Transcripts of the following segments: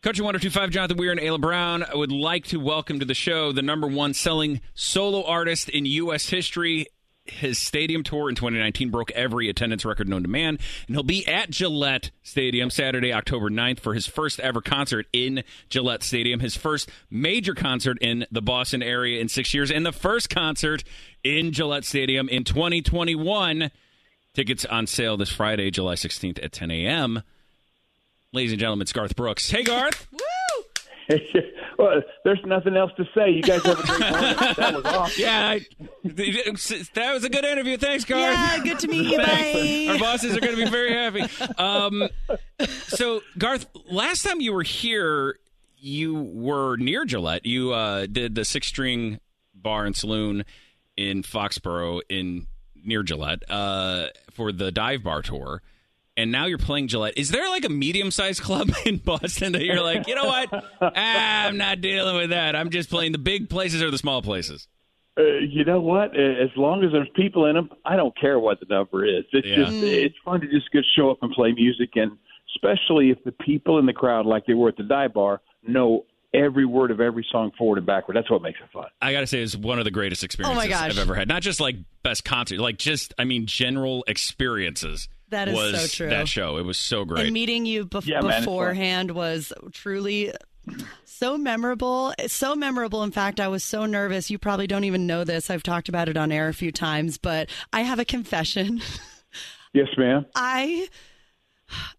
Country 1025, Jonathan Weir and Ayla Brown. I would like to welcome to the show the number one selling solo artist in U.S. history. His stadium tour in 2019 broke every attendance record known to man, and he'll be at Gillette Stadium Saturday, October 9th for his first ever concert in Gillette Stadium, his first major concert in the Boston area in six years, and the first concert in Gillette Stadium in 2021. Tickets on sale this Friday, July 16th at 10 a.m. Ladies and gentlemen, it's Garth Brooks. Hey, Garth. well, there's nothing else to say. You guys have a great morning. That was awesome. Yeah, I, that was a good interview. Thanks, Garth. Yeah, good to meet you. Bye. Our bosses are going to be very happy. Um, so, Garth, last time you were here, you were near Gillette. You uh, did the Six String Bar and Saloon in Foxborough in near Gillette uh, for the Dive Bar tour and now you're playing Gillette. Is there like a medium sized club in Boston that you're like, you know what? ah, I'm not dealing with that. I'm just playing the big places or the small places. Uh, you know what? As long as there's people in them, I don't care what the number is. It's Yeah. just it's fun to just go show up and play music, and especially if the people in the crowd, like they were at the dive bar, know every word of every song forward and backward. That's what makes it fun. I got to say, it's one of the greatest experiences gosh. I've ever had. Not just like best concert, like just, I mean, general experiences. That is was so true. That show. It was so great. And meeting you bef- Yeah, man, beforehand was truly so memorable. It's so memorable. In fact, I was so nervous. You probably don't even know this. I've talked about it on air a few times, but I have a confession. Yes, ma'am. I,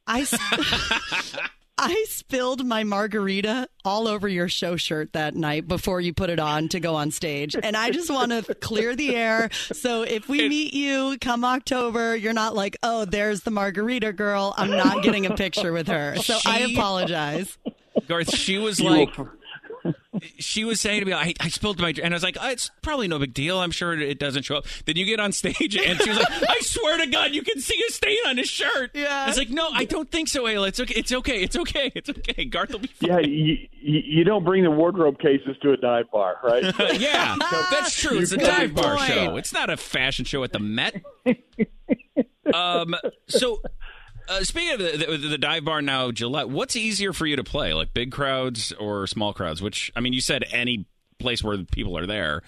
I, s- I spilled my margarita all over your show shirt that night before you put it on to go on stage. And I just want to clear the air. So if we meet you come October, you're not like, oh, there's the margarita girl. I'm not getting a picture with her. So I apologize. Garth, she was like, will- she was saying to me, I, I spilled my, drink. and I was like, oh, it's probably no big deal. I'm sure it doesn't show up. Then you get on stage, and she was like, I swear to God, you can see a stain on his shirt. Yeah. I was like, no, I don't think so, Ayla. It's okay. It's okay. It's okay. It's okay. Garth will be fine. Yeah, you, you you don't bring the wardrobe cases to a dive bar, right? yeah, that's true. It's a dive bar point. show. It's not a fashion show at the Met. um. So, uh, speaking of the, the, the dive bar now, Gillette, what's easier for you to play, like big crowds or small crowds? Which I mean, you said any place where people are there,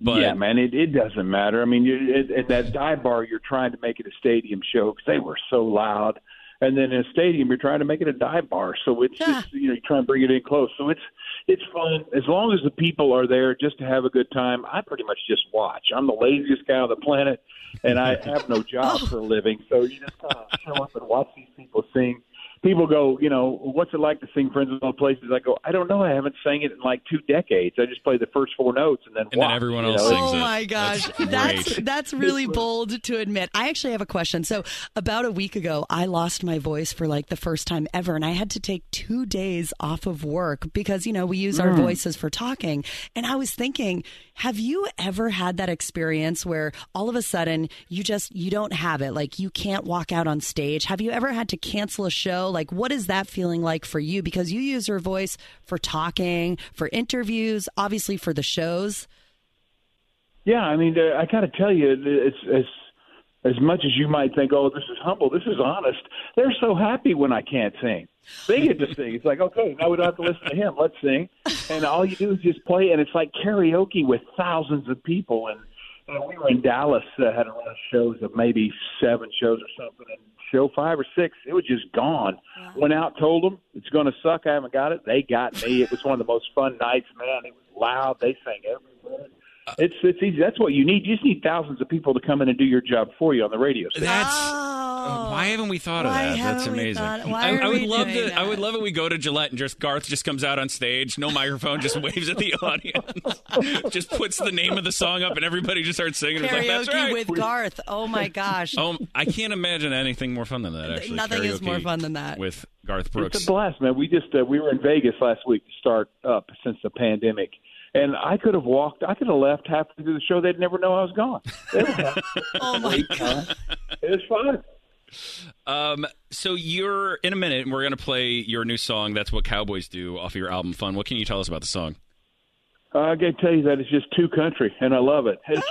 but yeah, man, it, it doesn't matter. I mean, you, it, at that dive bar, you're trying to make it a stadium show because they were so loud, and then in a stadium, you're trying to make it a dive bar, so it's Yeah. just you know you try and bring it in close. So it's it's fun as long as the people are there just to have a good time. I pretty much just watch. I'm the laziest guy on the planet, and I have no job for a living, so you just kind of show up and watch these people sing. People go, you know, what's it like to sing Friends in Low Places? I go, I don't know. I haven't sang it in like two decades. I just play the first four notes and then And then watch, everyone you else know? sings Oh it. my gosh, That's that's that's really bold to admit. I actually have a question. So about a week ago, I lost my voice for like the first time ever, and I had to take two days off of work because you know we use our mm. voices for talking. And I was thinking, have you ever had that experience where all of a sudden you just you don't have it, like you can't walk out on stage? Have you ever had to cancel a show? Like, what is that feeling like for you? Because you use your voice for talking, for interviews, obviously for the shows. Yeah, I mean, uh, I got to tell you, it's as as much as you might think, oh, this is humble, this is honest. They're so happy when I can't sing. They get to sing. It's like, okay, now we don't have to listen to him. Let's sing. And all you do is just play, and it's like karaoke with thousands of people. And uh, we were in Dallas, uh, had a run of shows of maybe seven shows or something, and show five or six, it was just gone. Went out, told them it's going to suck. I haven't got it. They got me. It was one of the most fun nights, man. It was loud. They sang every word. It's it's easy. That's what you need. You just need thousands of people to come in and do your job for you on the radio. station. That's Oh. why haven't we thought of that? That's amazing. thought- I, I would love doing to. I would love it. We go to Gillette and just Garth just comes out on stage, no microphone, just waves at the audience, just puts the name of the song up, and everybody just starts singing. It's like, that's Karaoke right. with Garth. Oh my gosh. Oh, I can't imagine anything more fun than that. Actually, Nothing is more fun than that. With Garth Brooks. It's a blast, man. We just uh, we were in Vegas last week to start up since the pandemic, and I could have walked. I could have left halfway through the show. They'd never know I was gone. They were having oh my god. it was fun. Um, so you're in a minute, and we're gonna play your new song. That's what Cowboys do off of your album Fun. What can you tell us about the song? Uh, I got to tell you that it's just too country, and I love it. It's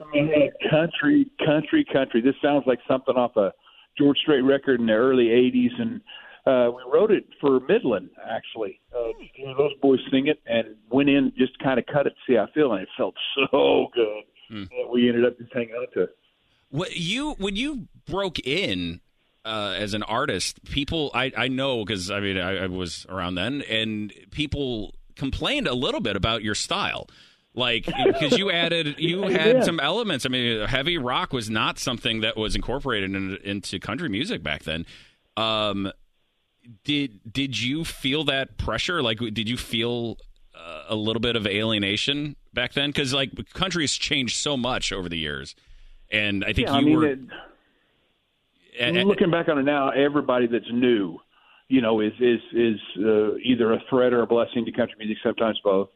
I mean, country, country, country. This sounds like something off a George Strait record in the early '80s, and Uh, we wrote it for Midland, actually. Uh, just hear those boys sing it and went in, just kind of cut it to see how I feel, and it felt so good Hmm. that we ended up just hanging on to it. What you when you broke in uh, as an artist, people I I know because I mean I, I was around then, and people complained a little bit about your style. Like because you added, you had yeah. some elements. I mean, heavy rock was not something that was incorporated in, into country music back then. Um, did did you feel that pressure? Like, did you feel uh, a little bit of alienation back then? Because like country's changed so much over the years, and I think Yeah, you I mean, were. it, looking back on it now, everybody that's new, you know, is is is uh, either a threat or a blessing to country music. Sometimes both.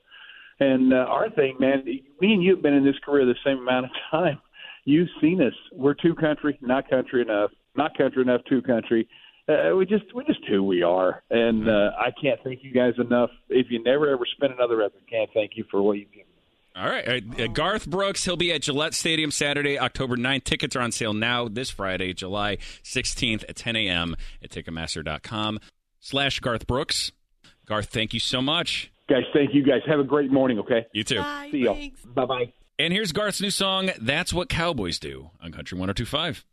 And uh, our thing, man, me and you have been in this career the same amount of time. You've seen us. We're too country, not country enough, not country enough, too country. Uh, we just we're just who we are, and uh, I can't thank you guys enough. If you never ever spin another record, can't thank you for what you've given. All right. All right. Uh, Garth Brooks, he'll be at Gillette Stadium Saturday, October 9th. Tickets are on sale now this Friday, July 16th at 10 a.m. at Ticketmaster.com slash Garth Brooks. Garth, thank you so much. Guys, thank you guys. Have a great morning. Okay. You too. Bye. See y'all. Bye bye. And here's Garth's new song, That's What Cowboys Do, on Country 1025.